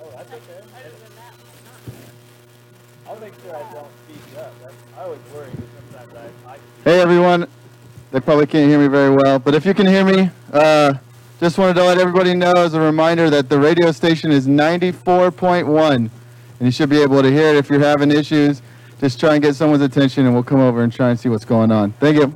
Oh, that's okay. I'll make sure I don't speak up. I always worry sometimes I, I Hey everyone, they probably can't hear me very well, but if you can hear me, uh, just wanted to let everybody know as a reminder that the radio station is 94.1, and you should be able to hear it. If you're having issues, just try and get someone's attention, and we'll come over and try and see what's going on. Thank you.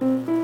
What's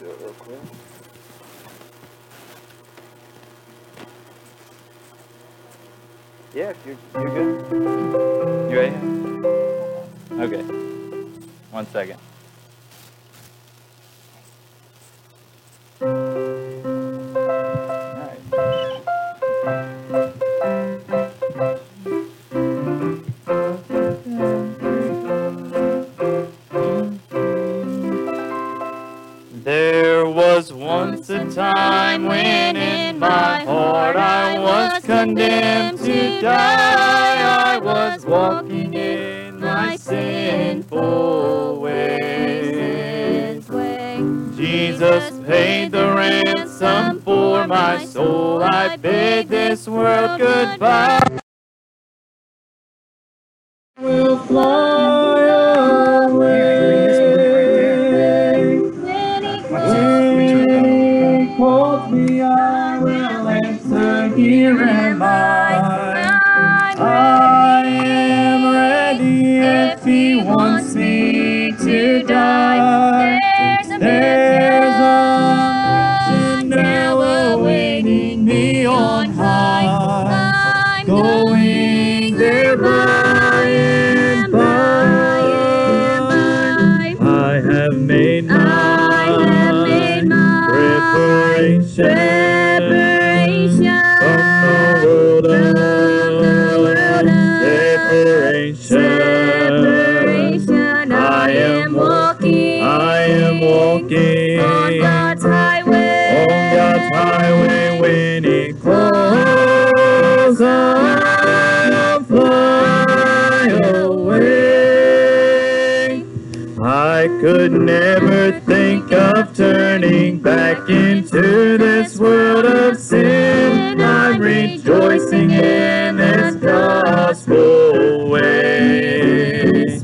Get it real quick. Yeah, you're, you're good. You ready? Okay. One second. Jesus paid the ransom for my soul. I bid this world goodbye. Preparation from the world of separation. I am walking. I am walking on God's highway. on God's highway when it calls, I'll fly away. I could never think of turning back into this world of sin. I'm rejoicing in this gospel way.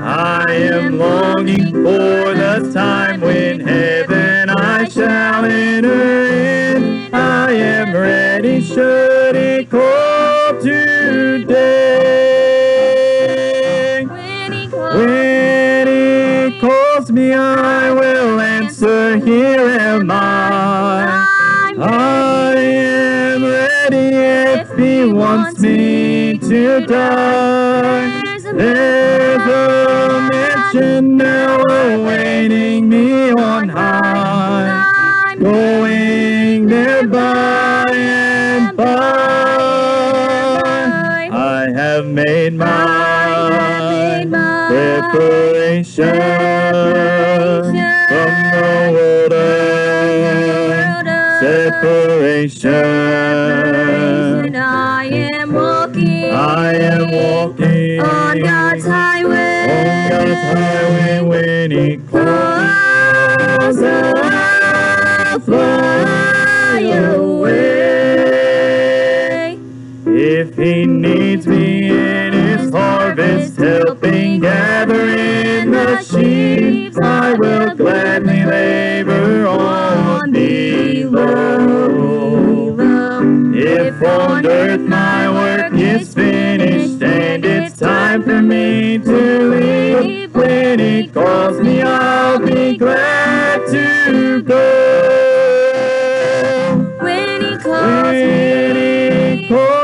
I am longing for the time when heaven I shall enter in. I am ready should it call today. When he calls, When he calls me, I answer. Here am I. I am ready if he wants me to die. There's a mansion now awaiting me on high. Going there by and by. I have made my preparation from the world of separation. I am walking I am walking on God's highway. on God's highway when He calls, I'll fly away. If He needs me in His harvest, helping gather in the sheaves, I will gladly labor on below. If on earth my work is finished and it's time for me to leave, when he calls me, I'll be glad to go. When he calls When me, calls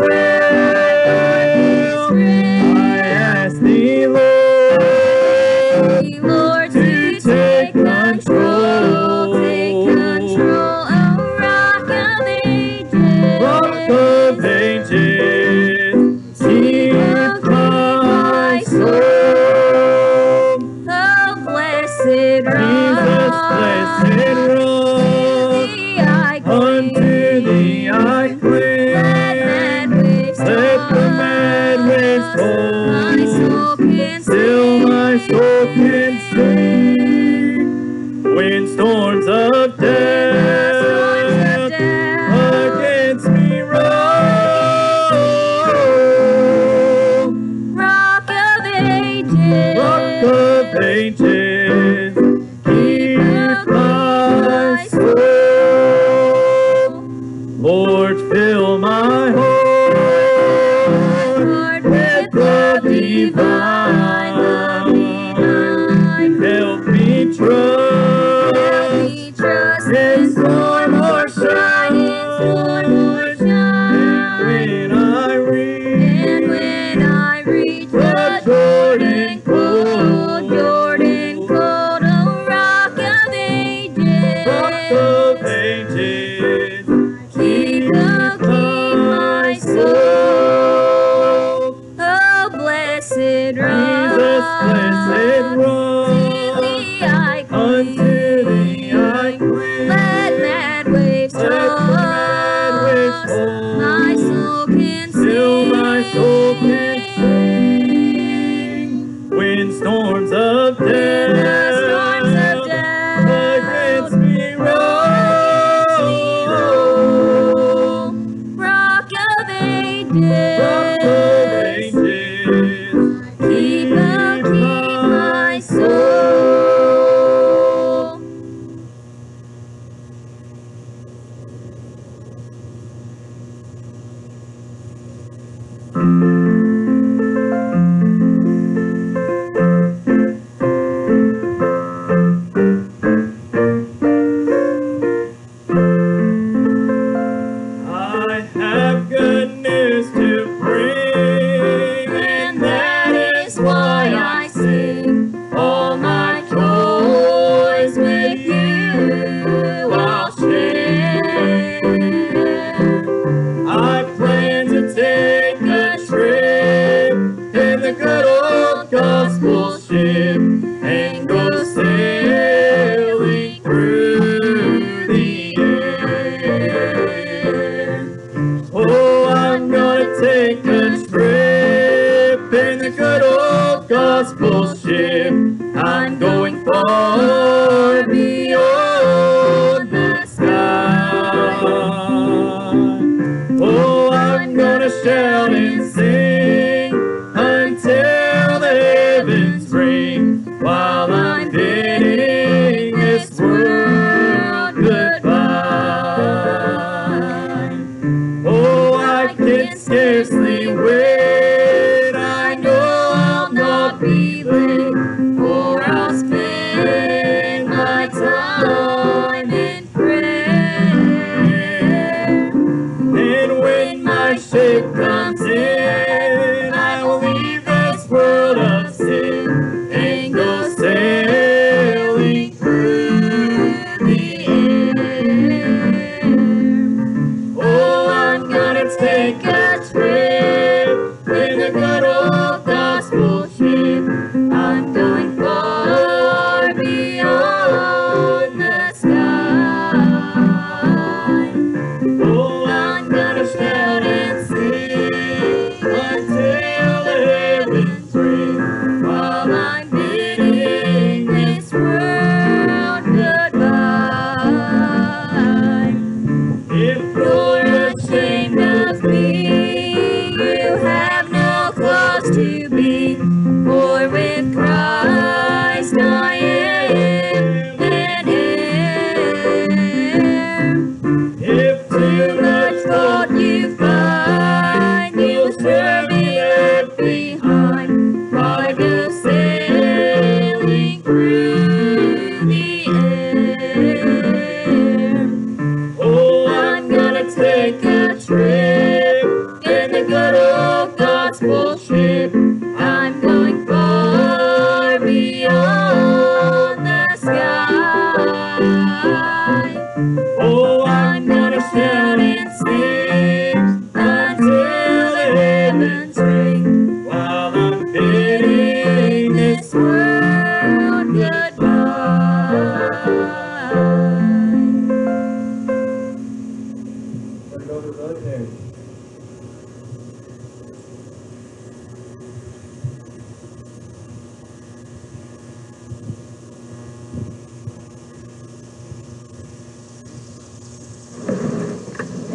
is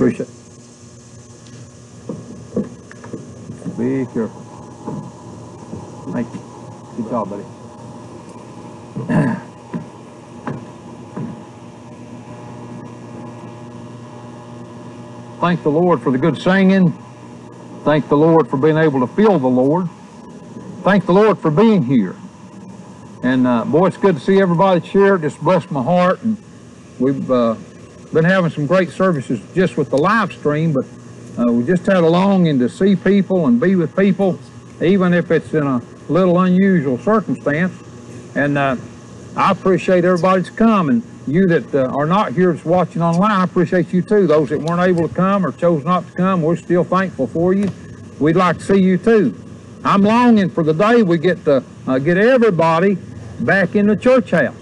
Appreciate it. Be careful. Thank you. Good job, buddy. Thank the Lord for the good singing. Thank the Lord for being able to feel the Lord. Thank the Lord for being here. And uh, boy, it's good to see everybody share. It just bless my heart. And we've uh, been having some great services just with the live stream, but uh, we just had a longing to see people and be with people, even if it's in a little unusual circumstance. And uh, I appreciate everybody's come, and you that uh, are not here that's watching online, I appreciate you too. Those that weren't able to come or chose not to come, we're still thankful for you. We'd like to see you too. I'm longing for the day we get to uh, get everybody back in the church house.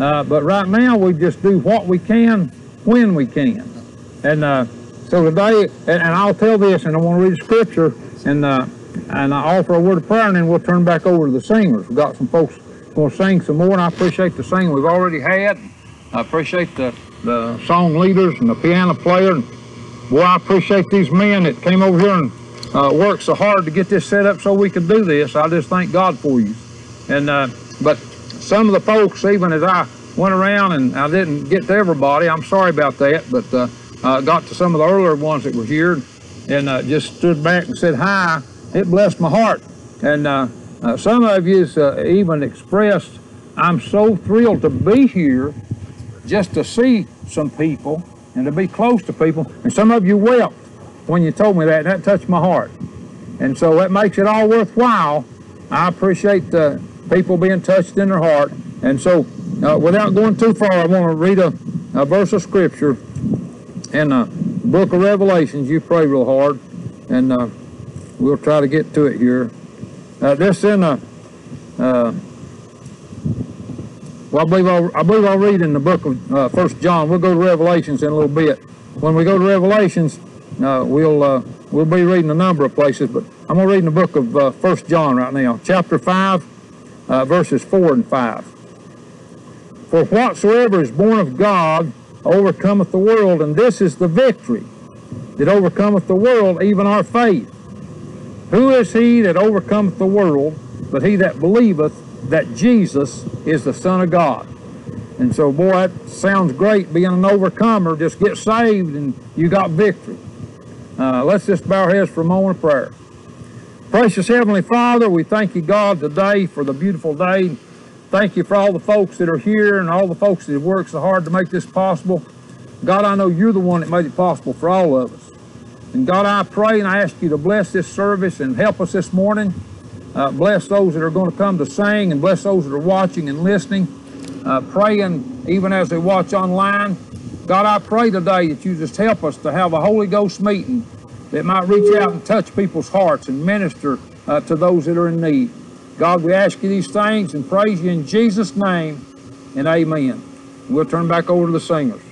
Uh, but right now, we just do what we can when we can. And uh, so today, and, and I'll tell this, and I want to read scripture, and uh, and I offer a word of prayer, and then we'll turn back over to the singers. We've got some folks going to sing some more, and I appreciate the singing we've already had. I appreciate the, the song leaders and the piano player. And boy, I appreciate these men that came over here and uh, worked so hard to get this set up so we could do this. I just thank God for you. And uh, but some of the folks, even as I went around and I didn't get to everybody, I'm sorry about that, but uh, got to some of the earlier ones that were here and uh, just stood back and said hi. It blessed my heart. And uh, uh, some of you uh, even expressed, I'm so thrilled to be here just to see some people and to be close to people. And some of you wept when you told me that, and that touched my heart. And so that makes it all worthwhile. I appreciate uh, people being touched in their heart. And so, uh, without going too far, I want to read a, a verse of scripture in the book of Revelations. You pray real hard, and uh, we'll try to get to it here. Uh, this in a, uh, well, I believe I'll, I believe I'll read in the book of uh, First John. We'll go to Revelations in a little bit. When we go to Revelations, uh, we'll uh, we'll be reading a number of places, but I'm gonna read in the book of uh, First John right now, chapter five, uh, verses four and five. For whatsoever is born of God overcometh the world, and this is the victory that overcometh the world, even our faith. Who is he that overcometh the world, but he that believeth that Jesus is the Son of God? And so, boy, that sounds great being an overcomer. Just get saved and you got victory. Uh, let's just bow our heads for a moment of prayer. Precious Heavenly Father, we thank you, God, today for the beautiful day. Thank you for all the folks that are here and all the folks that worked so hard to make this possible. God, I know you're the one that made it possible for all of us. And God, I pray and I ask you to bless this service and help us this morning. Uh, bless those that are going to come to sing and bless those that are watching and listening, uh, praying even as they watch online. God, I pray today that you just help us to have a Holy Ghost meeting that might reach out and touch people's hearts and minister uh, to those that are in need. God, we ask you these things and praise you in Jesus' name and amen. We'll turn back over to the singers.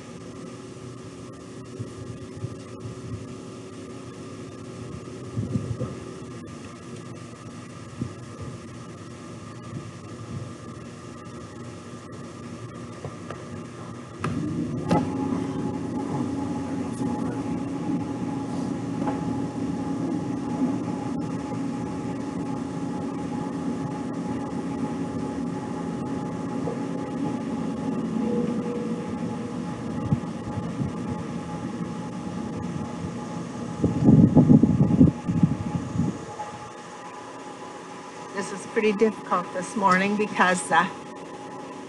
This is pretty difficult this morning because uh,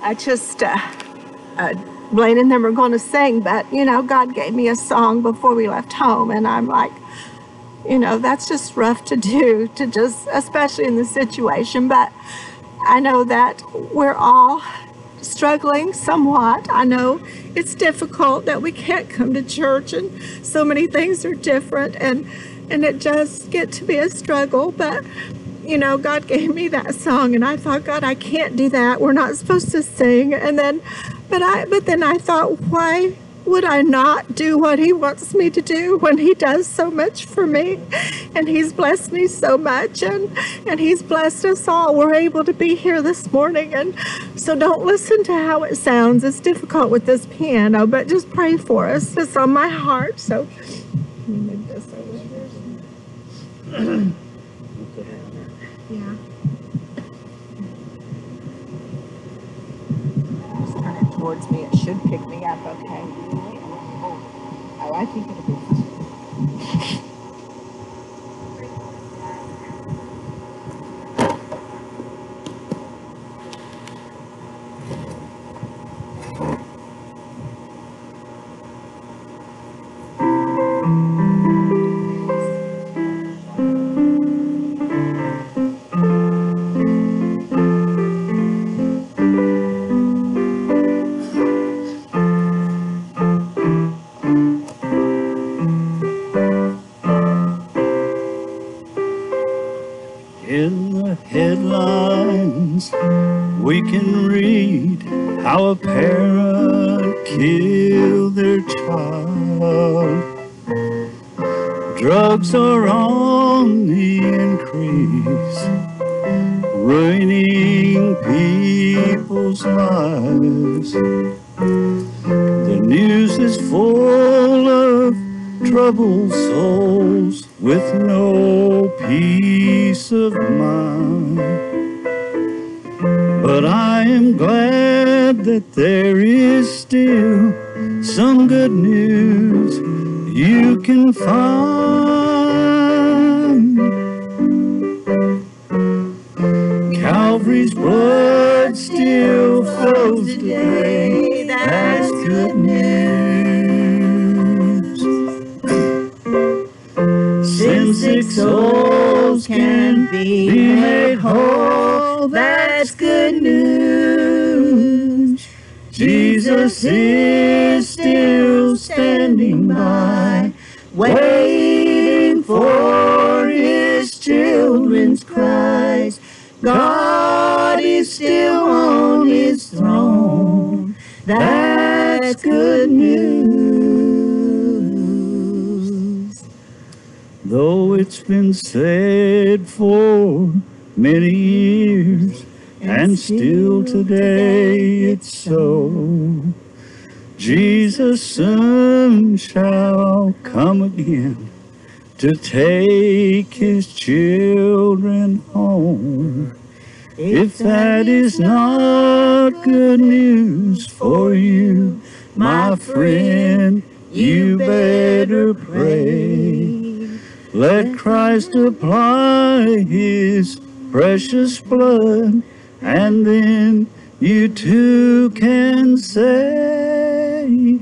I just, uh, uh, Blaine and them are going to sing, but you know, God gave me a song before we left home, and I'm like, you know, that's just rough to do, to just, especially in this situation. But I know that we're all struggling somewhat. I know it's difficult that we can't come to church, and so many things are different, and and it does get to be a struggle, but you know, God gave me that song and I thought, God, I can't do that. We're not supposed to sing. And then, but I, but then I thought, why, would I not do what He wants me to do when He does so much for me? And He's blessed me so much, and, and He's blessed us all. We're able to be here this morning. And so don't listen to how it sounds. It's difficult with this piano, but just pray for us. It's on my heart. So let me move this over here. Yeah. Just turn it towards me. It should pick me up, okay? Oh, I think it'll be fine. And still today it's so. Jesus soon shall come again to take his children home. If that is not good news for you, my friend, you better pray. Let Christ apply his precious blood, and then you too can say,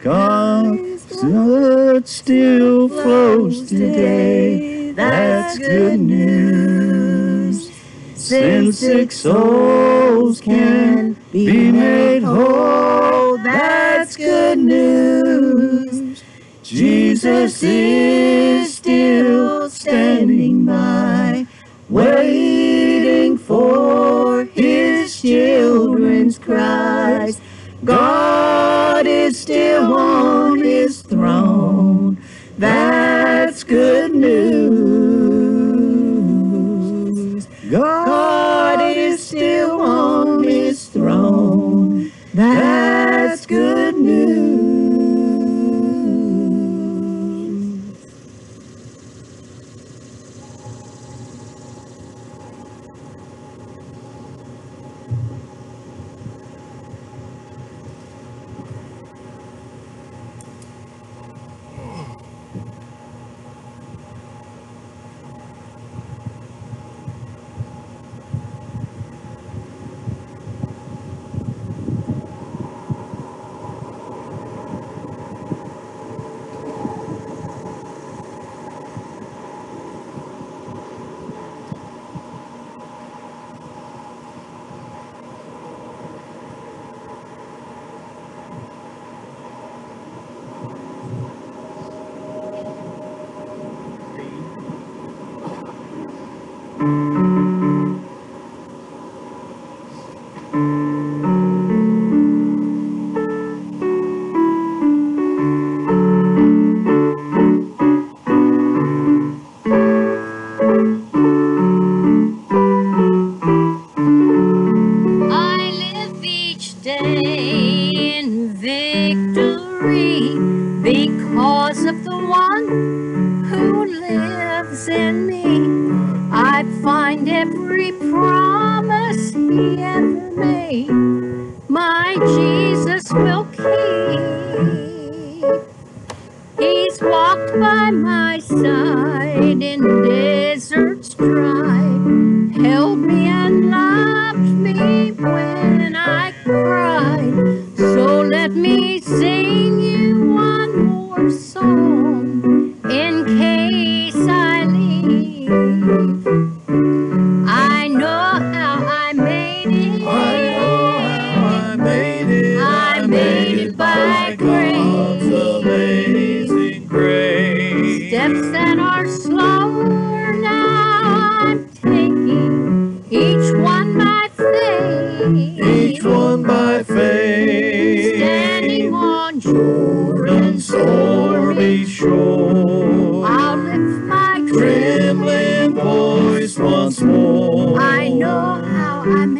God's blood still flows today. That's good news. Sin sick souls can be made whole. That's good news. Jesus is still standing by, waiting for children's cries. God is still on his throne. That's good news. God is still on his throne. That's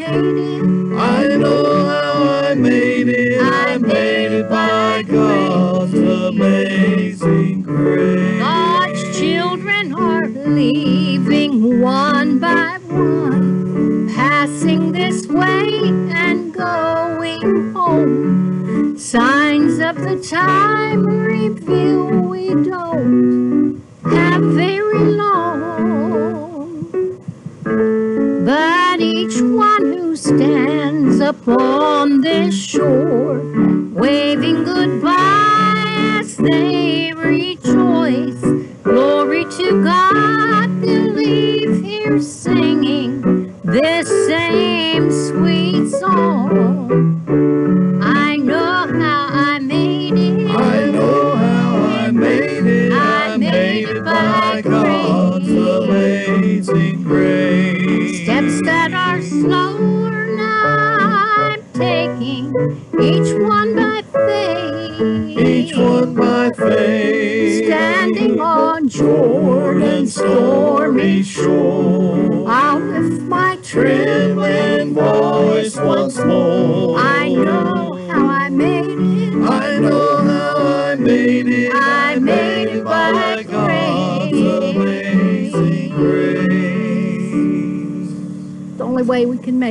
I made it. I know how I made it. I made it by God's amazing grace. God's children are leaving one by one, passing this way and going home. Signs of the time reveal we don't have very upon this shore, waving goodbye as they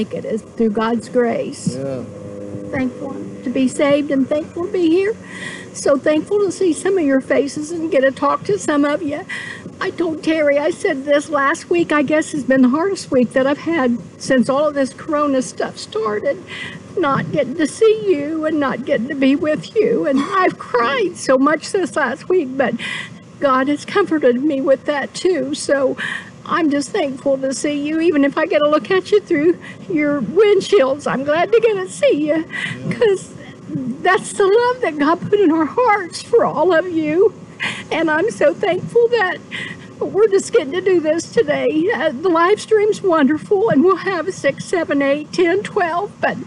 make it is through God's grace. Yeah. Thankful to be saved and thankful to be here. So thankful to see some of your faces and get to talk to some of you. I told Terry, I said this last week, I guess has been the hardest week that I've had since all of this corona stuff started. Not getting to see you and not getting to be with you. And I've cried so much this last week, but God has comforted me with that too. So I'm just thankful to see you, even if I get to look at you through your windshields. I'm glad to get to see you because that's the love that God put in our hearts for all of you. And I'm so thankful that we're just getting to do this today. Uh, the live stream's wonderful, and we'll have 6, 7, 8, 10, 12, but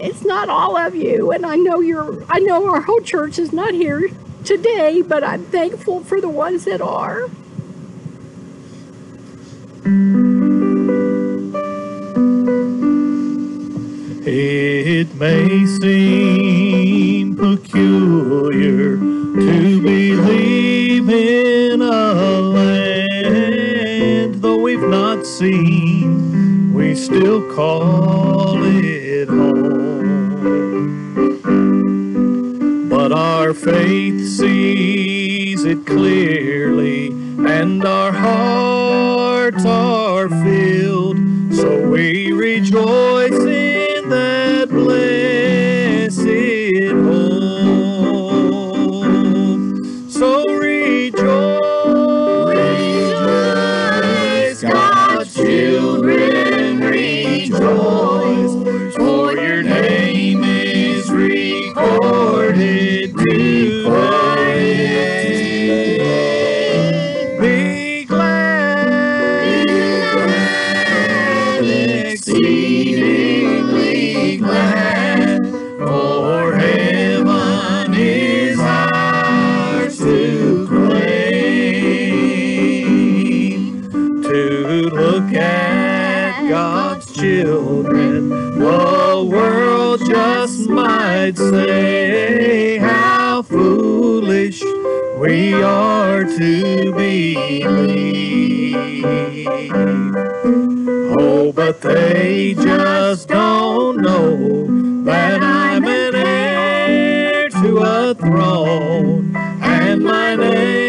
it's not all of you. And I know you're, I know our whole church is not here today, but I'm thankful for the ones that are. It may seem peculiar to believe in a land, though we've not seen, we still call it home. But our faith sees it clearly, and our hearts are filled, so we rejoice just might say, How foolish we are to believe. Oh, but they just don't know that I'm an heir to a throne, and my name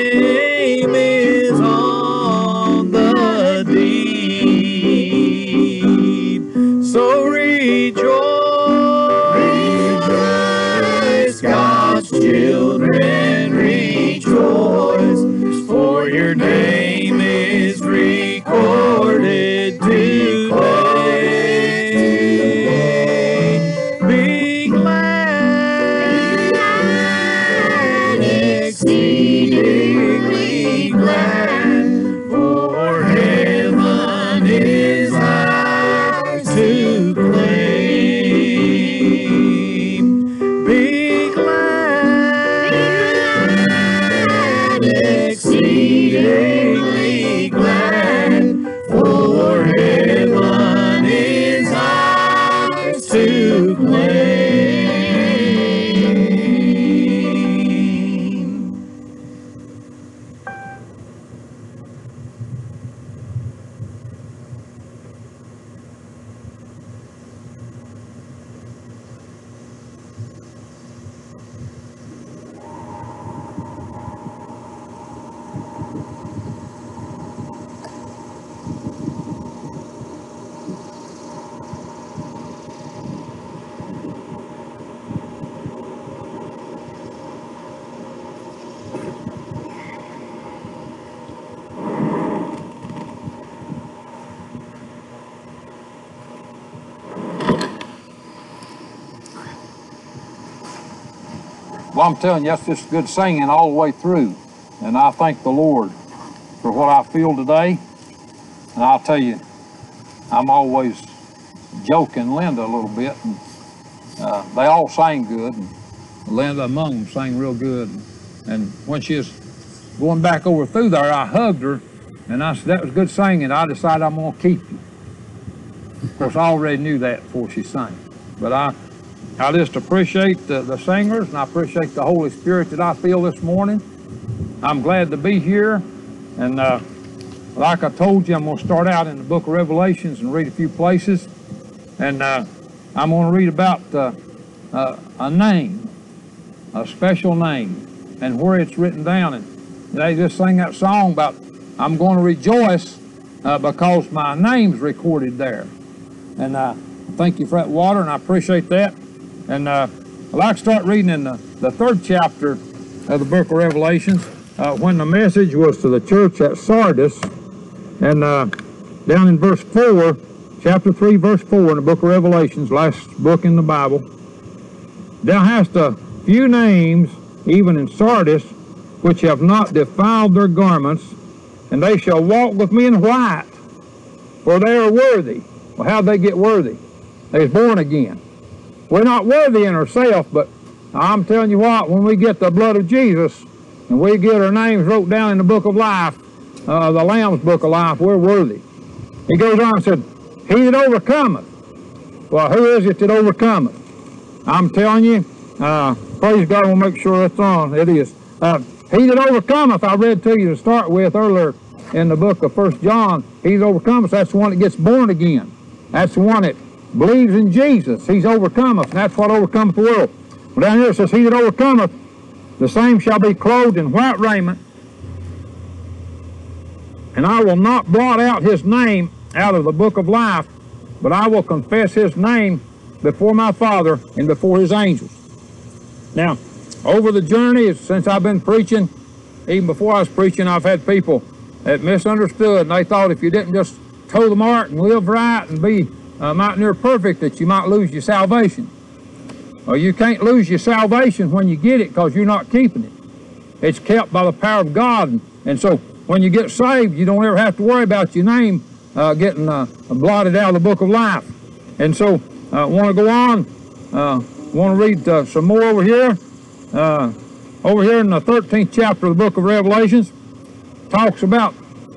Well, I'm telling you, that's just good singing all the way through. And I thank the Lord for what I feel today. And I'll tell you, I'm always joking Linda a little bit. And, uh, they all sang good. And Linda among them sang real good. And when she was going back over through there, I hugged her. And I said, that was good singing. I decided I'm going to keep you. Of course, I already knew that before she sang. But I, I just appreciate the, the singers and I appreciate the Holy Spirit that I feel this morning. I'm glad to be here. And uh, like I told you, I'm going to start out in the book of Revelations and read a few places. And uh, I'm going to read about uh, uh, a name, a special name, and where it's written down. And they just sang that song about, I'm going to rejoice uh, because my name's recorded there. And uh, thank you for that water, and I appreciate that. And uh, I'd like to start reading in the, the third chapter of the book of Revelations uh, when the message was to the church at Sardis. And uh, down in verse 4, chapter 3, verse 4 in the book of Revelations, last book in the Bible, thou hast a few names, even in Sardis, which have not defiled their garments, and they shall walk with me in white, for they are worthy. Well, how'd they get worthy? They was born again. We're not worthy in ourselves, but I'm telling you what, when we get the blood of Jesus and we get our names wrote down in the book of life, uh, the Lamb's book of life, we're worthy. He goes on and said, He that overcometh. Well, who is it that overcometh? I'm telling you, uh, praise God, we'll make sure it's on. It is. Uh, he that overcometh, I read to you to start with earlier in the book of First John. He that overcometh, that's the one that gets born again. That's the one that believes in Jesus. He's overcometh, and that's what overcometh the world. Well, down here it says, He that overcometh, the same shall be clothed in white raiment, and I will not blot out his name out of the book of life, but I will confess his name before my Father and before his angels. Now, over the journey, since I've been preaching, even before I was preaching, I've had people that misunderstood, and they thought if you didn't just toe the mark and live right and be uh, might near perfect, that you might lose your salvation. Well, you can't lose your salvation when you get it because you're not keeping it. It's kept by the power of God. And, so when you get saved, you don't ever have to worry about your name uh, getting uh, blotted out of the book of life. And so I uh, want to go on. Uh, want to read uh, some more over here. Over here in the 13th chapter of the book of Revelations, talks about,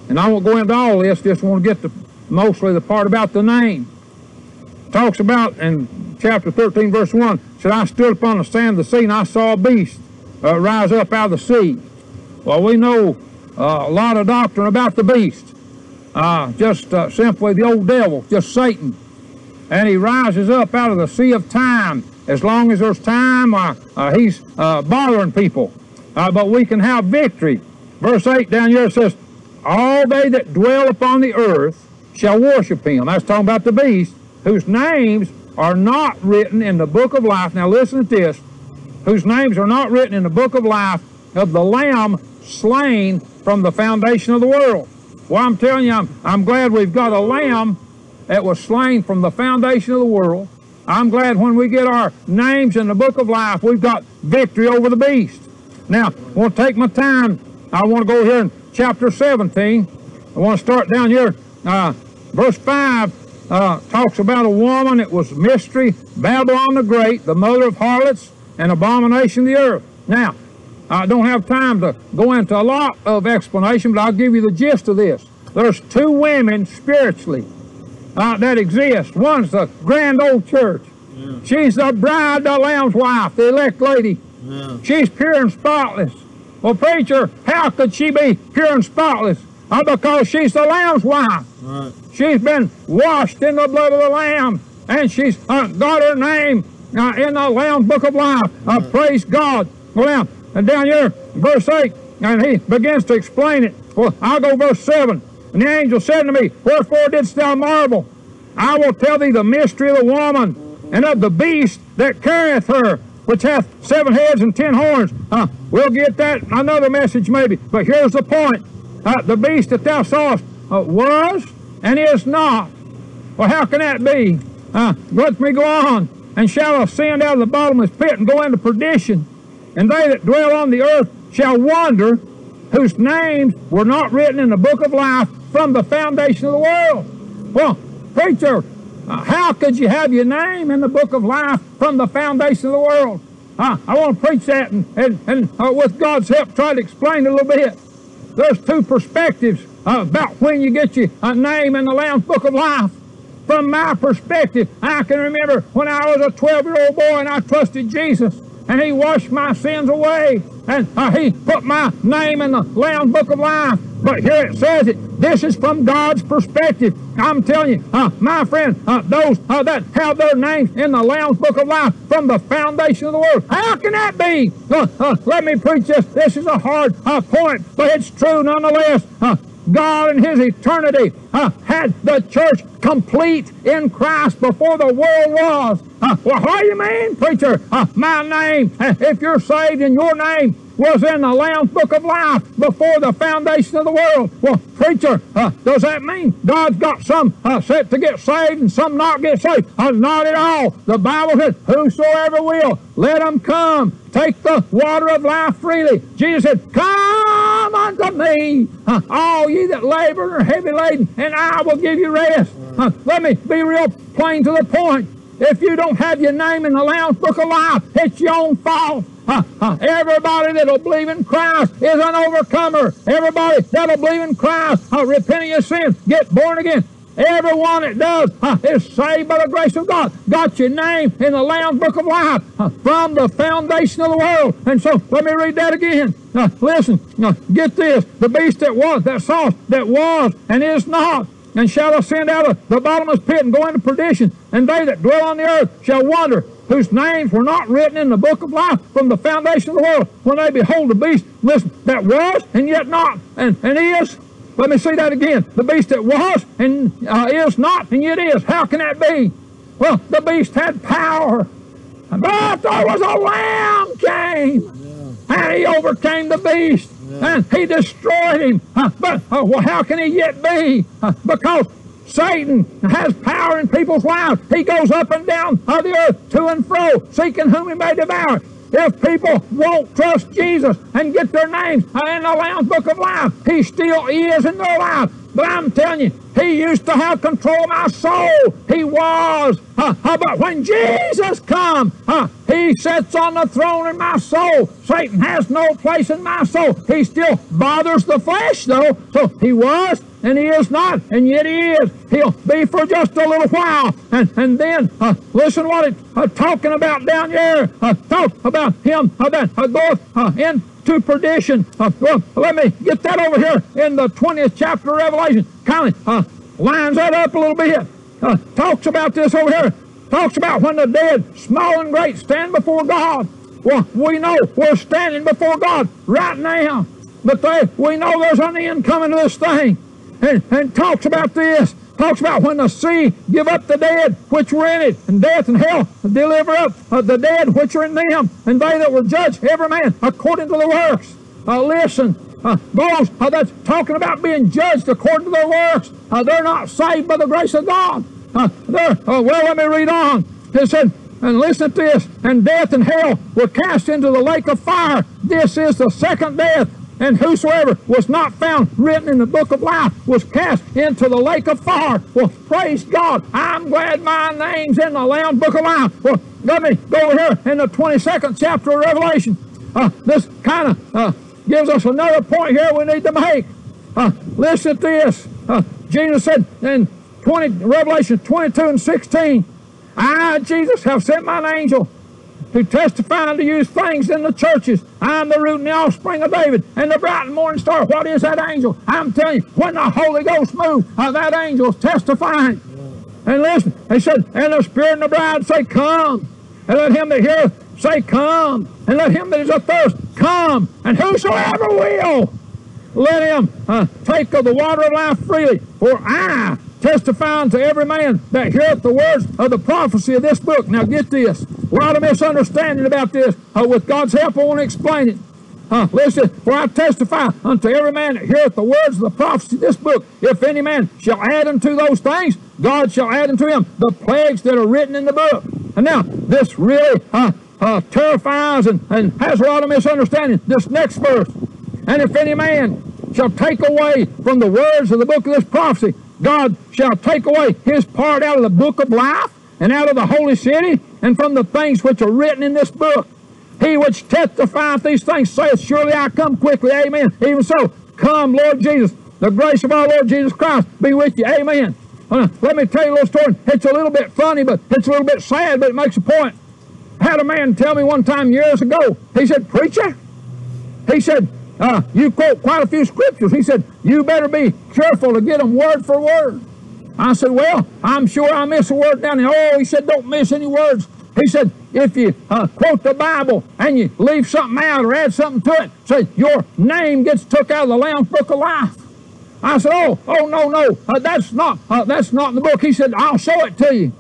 and I won't go into all this, just want to get the mostly the part about the name. Talks about in chapter 13, verse 1, said, I stood upon the sand of the sea, and I saw a beast uh, rise up out of the sea. Well, we know uh, a lot of doctrine about the beast. Uh, just uh, simply the old devil, just Satan. And he rises up out of the sea of time. As long as there's time, uh, uh, he's bothering people. But we can have victory. Verse 8 down here says, All they that dwell upon the earth shall worship him. That's talking about the beast, whose names are not written in the book of life. Now listen to this. Whose names are not written in the book of life of the Lamb slain from the foundation of the world. Well, I'm telling you, I'm, I'm glad we've got a Lamb that was slain from the foundation of the world. I'm glad when we get our names in the book of life, we've got victory over the beast. Now, I want to take my time. I want to go here in chapter 17. I want to start down here. Uh, verse 5 uh, talks about a woman. It was mystery, Babylon the Great, the mother of harlots and abomination of the earth. Now, I don't have time to go into a lot of explanation, but I'll give you the gist of this. There's two women spiritually uh, that exist. One's the grand old church. Yeah. She's the bride, the lamb's wife, the elect lady. Yeah. She's pure and spotless. Well, preacher, how could she be pure and spotless? Uh, because she's the lamb's wife. Right. She's been washed in the blood of the Lamb, and she's uh, got her name uh, in the Lamb's Book of Life. Uh, Praise God. Well, now, and down here, verse 8, and he begins to explain it. Well, I'll go verse 7. And the angel said to me, Wherefore didst thou marvel? I will tell thee the mystery of the woman and of the beast that carrieth her, which hath seven heads and ten horns. Uh, we'll get that another message maybe, but here's the point. Uh, the beast that thou sawest uh, was and is not. Well, how can that be? Uh, let me go on. And shall I ascend out of the bottomless pit and go into perdition. And they that dwell on the earth shall wander, whose names were not written in the book of life from the foundation of the world. Well, preacher, uh, how could you have your name in the book of life from the foundation of the world? Uh, I want to preach that and, and, and uh, with God's help try to explain a little bit. There's two perspectives about when you get your name in the Lamb's Book of Life. From my perspective, I can remember when I was a 12 year old boy and I trusted Jesus and He washed my sins away and uh, He put my name in the Lamb's Book of Life. But here it says it. This is from God's perspective. I'm telling you, uh, my friend, uh, those uh, that have their names in the Lamb's Book of Life from the foundation of the world. How can that be? Uh, uh, let me preach this. This is a hard point, but it's true nonetheless. God in His eternity uh, had the church complete in Christ before the world was. Uh, well, what do you mean, preacher? Uh, my name, uh, if you're saved in your name, was in the Lamb's Book of Life before the foundation of the world. Well, preacher, uh, does that mean God's got some uh, set to get saved and some not get saved? Uh, not at all. The Bible says, whosoever will, let them come. Take the water of life freely. Jesus said, come unto me, uh, all ye that labor and are heavy laden, and I will give you rest. Uh, let me be real plain to the point. If you don't have your name in the Lamb's Book of Life, it's your own fault. Everybody that'll believe in Christ is an overcomer. Everybody that'll believe in Christ, uh, repent of your sins, get born again. Everyone that does is saved by the grace of God. Got your name in the Lamb's Book of Life from the foundation of the world. And so let me read that again. Uh, listen, get this. The beast that was, that saw, that was and is not, and shall ascend out of the bottomless pit and go into perdition. And they that dwell on the earth shall wonder, whose names were not written in the book of life from the foundation of the world, when they behold the beast, listen, that was and yet not, and, and is. Let me say that again. The beast that was and uh, is not and yet is. How can that be? Well, the beast had power. But there was a lamb came. And he overcame the beast. And he destroyed him. Uh, but uh, how can he yet be? Uh, because Satan has power in people's lives. He goes up and down of the earth, to and fro, seeking whom he may devour. If people won't trust Jesus and get their names in the Lamb's Book of Life, he still is in their life. But I'm telling you, he used to have control of my soul. He was. Uh, uh, but when Jesus comes, uh, he sits on the throne in my soul. Satan has no place in my soul. He still bothers the flesh, though. So he was, and he is not, and yet he is. He'll be for just a little while. And, and then, uh, listen what it's uh, talking about down there. Uh, talk about him that uh, goeth uh, in to perdition. Uh, well, let me get that over here in the 20th chapter of Revelation. Kind of uh, lines that up a little bit. Uh, talks about this over here. Talks about when the dead, small and great, stand before God. Well, we know we're standing before God right now. But they, we know there's an end coming to this thing. And, and talks about this talks about when the sea give up the dead which were in it, and death and hell deliver up the dead which are in them, and they that were judged, every man according to the works. Uh, listen, uh, those uh, that's talking about being judged according to their works, uh, they're not saved by the grace of God. Uh, they're, uh, well, let me read on. It said, and listen to this, and death and hell were cast into the lake of fire. This is the second death and whosoever was not found written in the book of life was cast into the lake of fire. Well, praise God. I'm glad my name's in the Lamb book of life. Well, let me go over here in the 22nd chapter of Revelation. Uh, this kind of uh, gives us another point here we need to make. Uh, listen to this. Uh, Jesus said in 20, Revelation 22 and 16, I, Jesus, have sent mine angel to testify unto you things in the churches. I'm the root and the offspring of David and the bright and morning star. What is that angel? I'm telling you, when the Holy Ghost moves, uh, that angel's testifying. And listen, he said, and the Spirit and the bride say, Come. And let him that heareth say, Come. And let him that is athirst come. And whosoever will, let him uh, take of the water of life freely. For I testifying to every man that heareth the words of the prophecy of this book. Now get this. A lot of misunderstanding about this. Uh, with God's help, I want to explain it. Uh, listen, for I testify unto every man that heareth the words of the prophecy of this book. If any man shall add unto those things, God shall add unto him the plagues that are written in the book. And now, this really uh, uh, terrifies and, and has a lot of misunderstanding. This next verse. And if any man shall take away from the words of the book of this prophecy, God shall take away his part out of the book of life and out of the holy city and from the things which are written in this book. He which testifieth these things saith, Surely I come quickly. Amen. Even so, come, Lord Jesus. The grace of our Lord Jesus Christ be with you. Amen. Uh, let me tell you a little story. It's a little bit funny, but it's a little bit sad, but it makes a point. I had a man tell me one time years ago, he said, Preacher, he said, uh, you quote quite a few scriptures. He said, you better be careful to get them word for word. I said, well, I'm sure I miss a word down there. Oh, he said, don't miss any words. He said, if you uh, quote the Bible and you leave something out or add something to it, say your name gets took out of the Lamb's Book of Life. I said, oh, oh, no, no, uh, that's not, uh, that's not in the book. He said, I'll show it to you.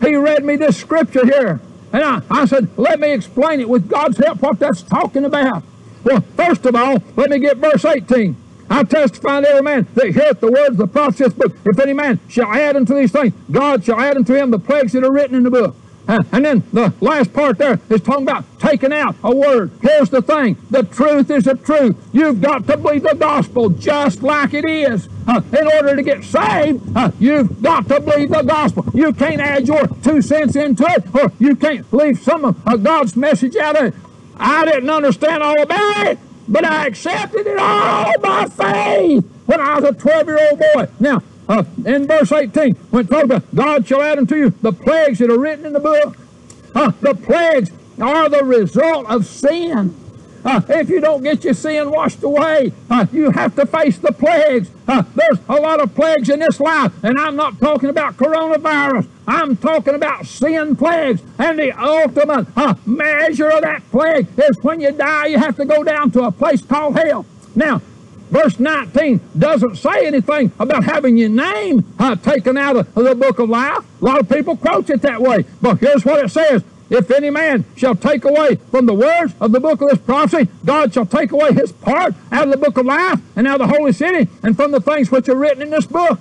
He read me this scripture here. And I, I said, let me explain it with God's help what that's talking about. Well, first of all, let me get verse 18. I testify to every man that heareth the words of the prophecy book. If any man shall add unto these things, God shall add unto him the plagues that are written in the book. Uh, and then the last part there is talking about taking out a word. Here's the thing. The truth is the truth. You've got to believe the gospel just like it is. Uh, in order to get saved, uh, you've got to believe the gospel. You can't add your two cents into it, or you can't leave some of God's message out of it. I didn't understand all about it, but I accepted it all by faith when I was a 12 year old boy. Now, uh, in verse 18, when it talks about God shall add unto you the plagues that are written in the book, uh, the plagues are the result of sin. Uh, if you don't get your sin washed away, uh, you have to face the plagues. Uh, there's a lot of plagues in this life, and I'm not talking about coronavirus. I'm talking about sin plagues. And the ultimate uh, measure of that plague is when you die, you have to go down to a place called hell. Now, verse 19 doesn't say anything about having your name uh, taken out of the book of life. A lot of people quote it that way. But here's what it says if any man shall take away from the words of the book of this prophecy, God shall take away his part out of the book of life and out of the holy city and from the things which are written in this book.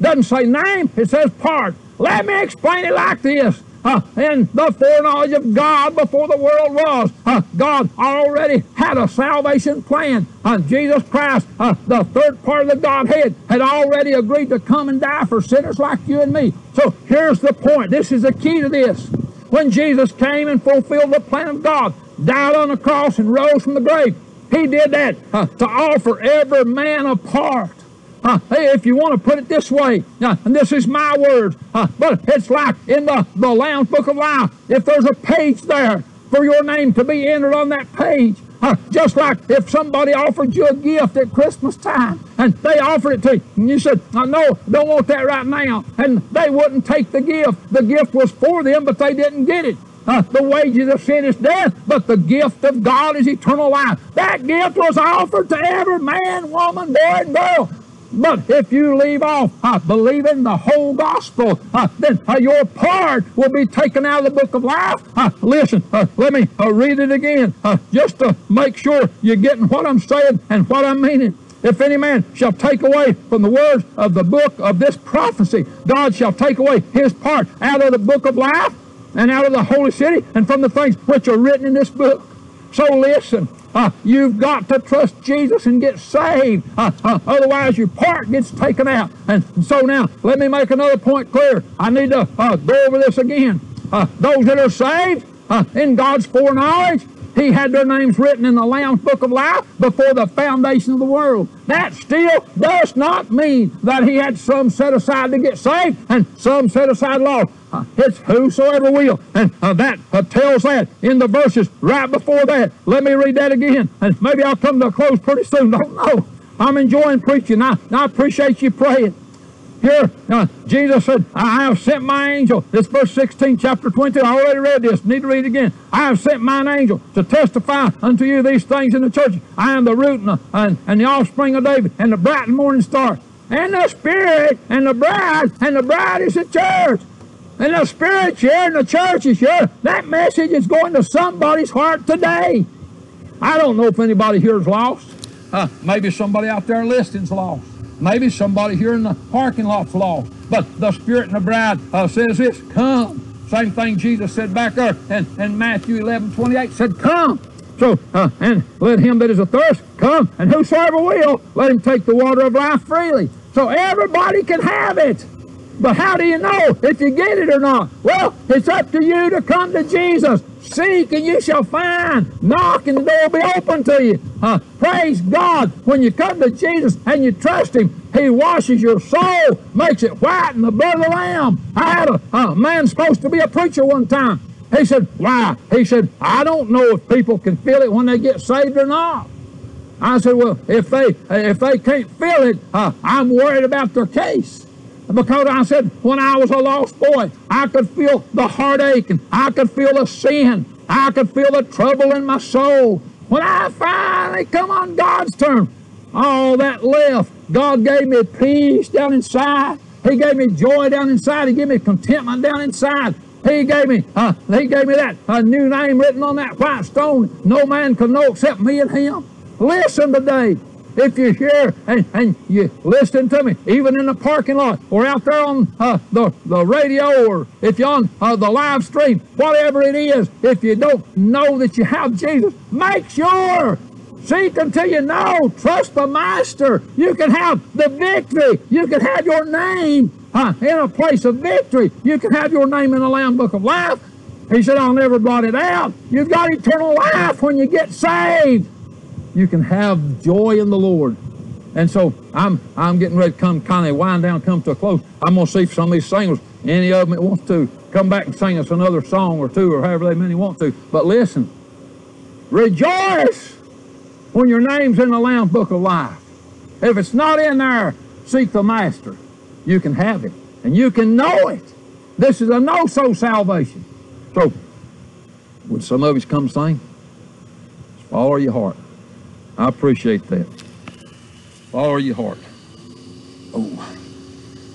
Doesn't say name, it says part. Let me explain it like this. Uh, in the foreknowledge of God before the world was. Uh, God already had a salvation plan. Uh, Jesus Christ, uh, the third part of the Godhead, had already agreed to come and die for sinners like you and me. So here's the point. This is the key to this when Jesus came and fulfilled the plan of God, died on the cross and rose from the grave. He did that uh, to offer every man a part. Uh, if you want to put it this way, uh, and this is my words, but it's like in the, the Lamb's Book of Life, if there's a page there for your name to be entered on that page, Uh, just like if somebody offered you a gift at Christmas time and they offered it to you, and you said, I no, don't want that right now, and they wouldn't take the gift. The gift was for them, but they didn't get it. Uh, the wages of sin is death, but the gift of God is eternal life. That gift was offered to every man, woman, boy, and girl. But if you leave off uh, believing the whole gospel, uh, then uh, your part will be taken out of the book of life. Uh, listen, uh, let me uh, read it again, just to make sure you're getting what I'm saying and what I'm meaning. If any man shall take away from the words of the book of this prophecy, God shall take away his part out of the book of life and out of the holy city and from the things which are written in this book. So listen, uh, you've got to trust Jesus and get saved. Uh, uh, otherwise, your part gets taken out. And so now, let me make another point clear. I need to uh, go over this again. Those that are saved in God's foreknowledge, he had their names written in the Lamb's Book of Life before the foundation of the world. That still does not mean that he had some set aside to get saved and some set aside lost. Uh, it's whosoever will. And uh, that uh, tells that in the verses right before that. Let me read that again. And maybe I'll come to a close pretty soon. Don't know. I'm enjoying preaching. I, I appreciate you praying. Here, uh, Jesus said, I have sent my angel. This verse 16, chapter 20. I already read this. Need to read it again. I have sent mine angel to testify unto you these things in the church. I am the root and the, and, and the offspring of David and the bright and morning star. And the Spirit and the bride, and the bride is the church. And the Spirit's here and the church is here. That message is going to somebody's heart today. I don't know if anybody here is lost. Uh, maybe somebody out there listening's lost. Maybe somebody here in the parking lot's lost. But the Spirit and the bride uh, says this, come. Same thing Jesus said back there in, in Matthew 11, 28, said, come. So, uh, and let him that is athirst come, and whosoever will, let him take the water of life freely. So everybody can have it. But how do you know if you get it or not? Well, it's up to you to come to Jesus. Seek and you shall find. Knock and the door will be open to you. Uh, praise God. When you come to Jesus and you trust Him, He washes your soul, makes it white in the blood of the Lamb. I had a, a man supposed to be a preacher one time. He said, Why? He said, I don't know if people can feel it when they get saved or not. I said, Well, if they if they can't feel it, uh, I'm worried about their case. Because I said, when I was a lost boy, I could feel the heartache and I could feel the sin. I could feel the trouble in my soul. When I finally come on God's terms, all that left. God gave me peace down inside. He gave me joy down inside. He gave me contentment down inside. He gave me, uh, he gave me that a new name written on that white stone. No man can know except me and him. Listen today. If you're here and, and you listen to me, even in the parking lot or out there on uh, the, the radio or if you're on uh, the live stream, whatever it is, if you don't know that you have Jesus, make sure. Seek until you know. Trust the Master. You can have the victory. You can have your name uh, in a place of victory. You can have your name in the Lamb Book of Life. He said, I'll never blot it out. You've got eternal life when you get saved you can have joy in the Lord. And so I'm I'm getting ready to come kind of wind down, come to a close. I'm gonna see if some of these singers, any of them that wants to, come back and sing us another song or two or however many want to. But listen, rejoice when your name's in the Lamb's Book of Life. If it's not in there, seek the Master. You can have it. And you can know it. This is a know-so salvation. So, would some of us come sing? Follow your heart. I appreciate that. Follow your heart. Oh,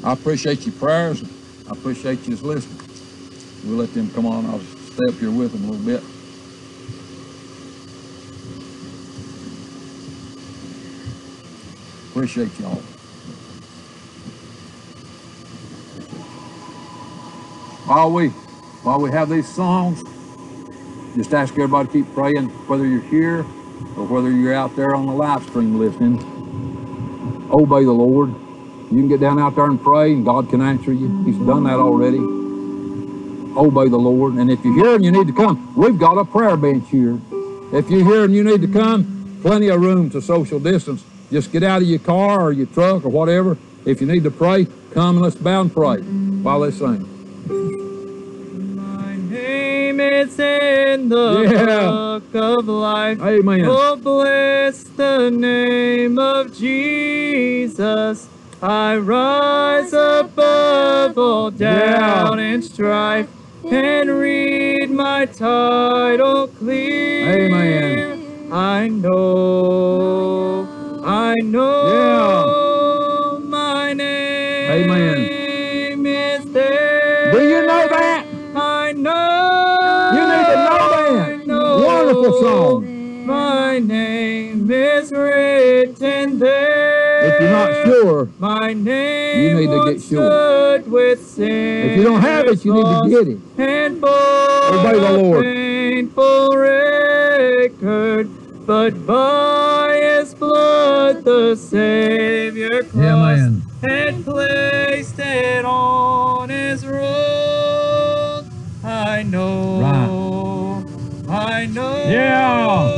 I appreciate your prayers. I appreciate you listening. We'll let them come on. I'll stay up here with them a little bit. Appreciate y'all. While we, while we have these songs, just ask everybody to keep praying, whether you're here or whether you're out there on the live stream listening. Obey the Lord. You can get down out there and pray, and God can answer you. He's done that already. Obey the Lord. And if you're here and you need to come, we've got a prayer bench here. If you're here and you need to come, plenty of room to social distance. Just get out of your car or your truck or whatever. If you need to pray, come and let's bow and pray while they sing. My name is is in the Yeah. book of life. Amen. Oh, bless the name of Jesus. I rise above all doubt and strife and read my title clear. Amen. I know, I know Wonderful song. My name is written there. If you're not sure, my name you need to get sure. with sin. if you don't have it, you need to get it. And Obey the Lord. painful record, but by His blood the Savior crossed Yeah, and placed it on His road. I know, I know, Yeah.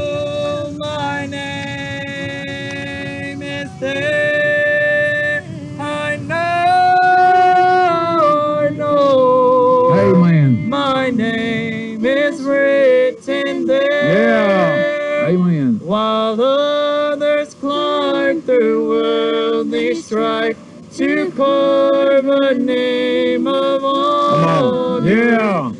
my name is there. I know, I know. Amen. My name is written there. Yeah. Amen. While others climb through worldly strife to carve a name of honor. Yeah.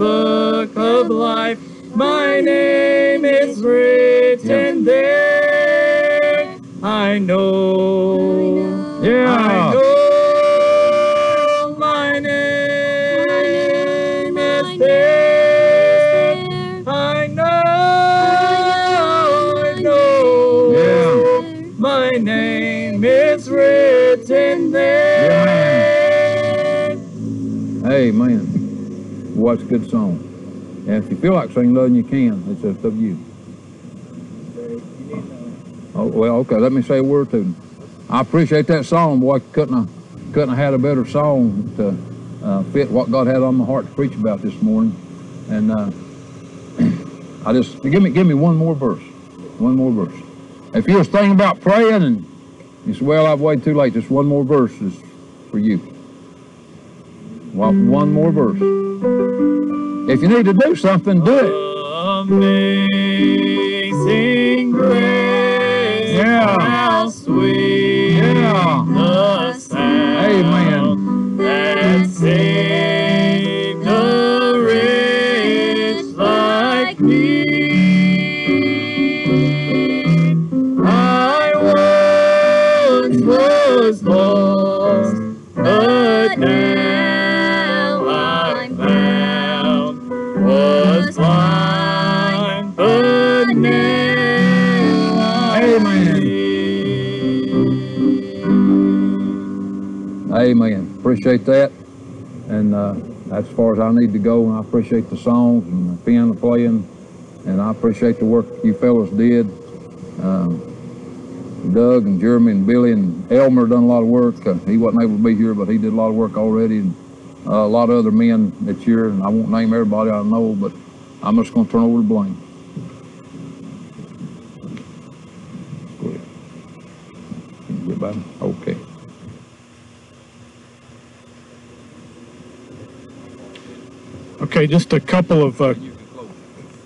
Book of life, my name is written there. I know. Yeah. I know my name is there. I know, I know. Yeah. My name is written there. Amen. It's a good song. And if you feel like singing, then you can. It's just up to you. Oh, well, okay. Let me say a word to them. I appreciate that song, boy. Couldn't have, couldn't have had a better song to uh, fit what God had on my heart to preach about this morning. And uh, I just give me give me one more verse. One more verse. If you was thinking about praying and you said, "Well, I've waited too late," just one more verse is for you. One, one more verse. If you need to do something, do it. Amazing grace, Yeah. how sweet Appreciate that. And uh, that's as far as I need to go. And I appreciate the songs and the piano playing. And I appreciate the work you fellas did. Um, Doug and Jeremy and Billy and Elmer done a lot of work. Uh, he wasn't able to be here, but he did a lot of work already. And uh, a lot of other men that's here. And I won't name everybody I know, but I'm just going to turn over to Blaine. Go ahead. Get by me? Okay. Okay, just a couple of uh,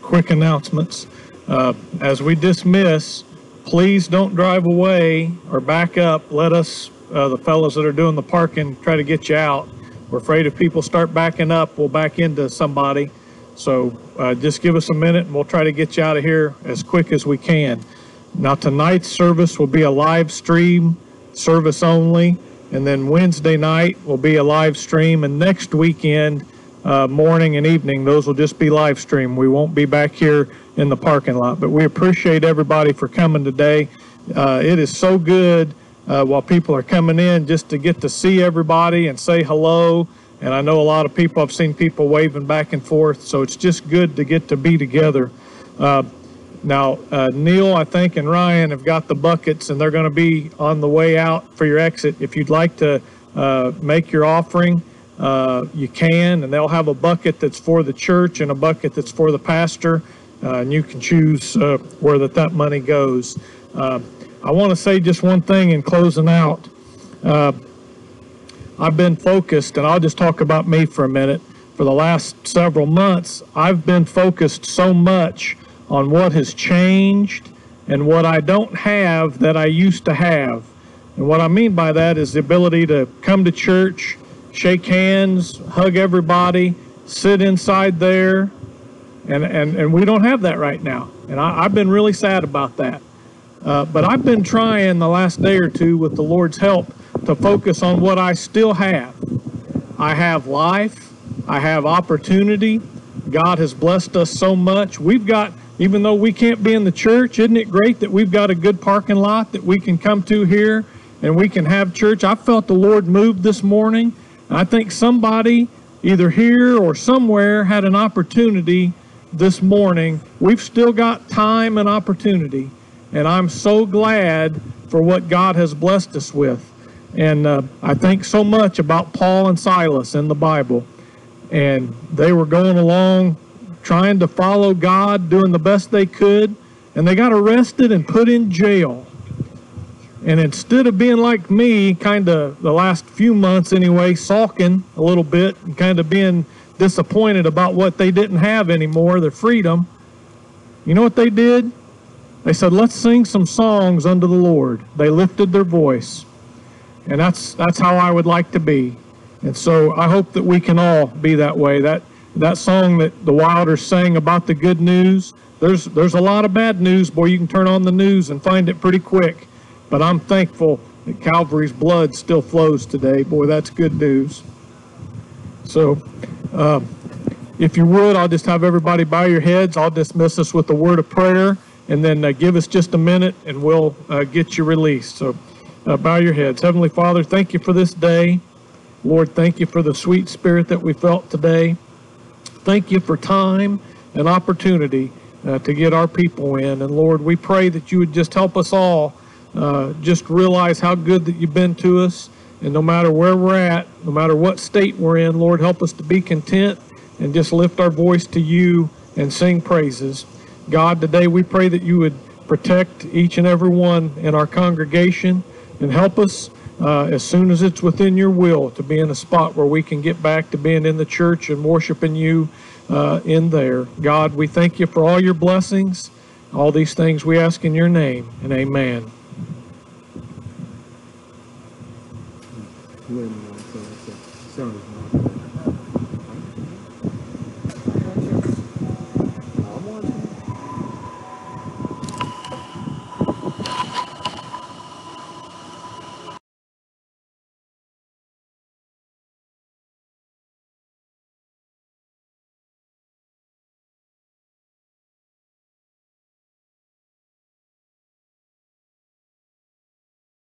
quick announcements. Uh, As we dismiss, please don't drive away or back up. Let us, uh, the fellows that are doing the parking, try to get you out. We're afraid if people start backing up, we'll back into somebody. So uh, just give us a minute and we'll try to get you out of here as quick as we can. Now, tonight's service will be a live stream service only. And then Wednesday night will be a live stream. And next weekend, uh, morning and evening, those will just be live stream. We won't be back here in the parking lot. But we appreciate everybody for coming today. Uh, it is so good uh, while people are coming in just to get to see everybody and say hello. And I know a lot of people, I've seen people waving back and forth. So it's just good to get to be together. Uh, now, uh, Neil, I think, and Ryan have got the buckets, and they're going to be on the way out for your exit. If you'd like to uh, make your offering, uh, you can, and they'll have a bucket that's for the church and a bucket that's for the pastor, uh, and you can choose uh, where that, that money goes. Uh, I want to say just one thing in closing out. Uh, I've been focused, and I'll just talk about me for a minute. For the last several months, I've been focused so much on what has changed and what I don't have that I used to have. And what I mean by that is the ability to come to church, shake hands, hug everybody, sit inside there, and, and, and we don't have that right now. And I, I've been really sad about that. Uh, but I've been trying the last day or two with the Lord's help to focus on what I still have. I have life, I have opportunity. God has blessed us so much. We've got, even though we can't be in the church, isn't it great that we've got a good parking lot that we can come to here and we can have church? I felt the Lord move this morning. I think somebody, either here or somewhere, had an opportunity this morning. We've still got time and opportunity. And I'm so glad for what God has blessed us with. And uh, I think so much about Paul and Silas in the Bible. And they were going along trying to follow God, doing the best they could. And they got arrested and put in jail. And instead of being like me, kind of the last few months anyway, sulking a little bit and kind of being disappointed about what they didn't have anymore, their freedom, you know what they did? They said, let's sing some songs unto the Lord. They lifted their voice. And that's, that's how I would like to be. And so I hope that we can all be that way. That, that song that the Wilders sang about the good news, there's, there's a lot of bad news. Boy, you can turn on the news and find it pretty quick. But I'm thankful that Calvary's blood still flows today. Boy, that's good news. So, uh, if you would, I'll just have everybody bow your heads. I'll dismiss us with a word of prayer and then uh, give us just a minute and we'll uh, get you released. So uh, bow your heads. Heavenly Father, thank you for this day. Lord, thank you for the sweet spirit that we felt today. Thank you for time and opportunity uh, to get our people in. And Lord, we pray that you would just help us all uh, just realize how good that you've been to us. And no matter where we're at, no matter what state we're in, Lord, help us to be content and just lift our voice to you and sing praises. God, today we pray that you would protect each and every one in our congregation and help us uh, as soon as it's within your will to be in a spot where we can get back to being in the church and worshiping you uh, in there. God, we thank you for all your blessings. All these things we ask in your name, and amen. Amen.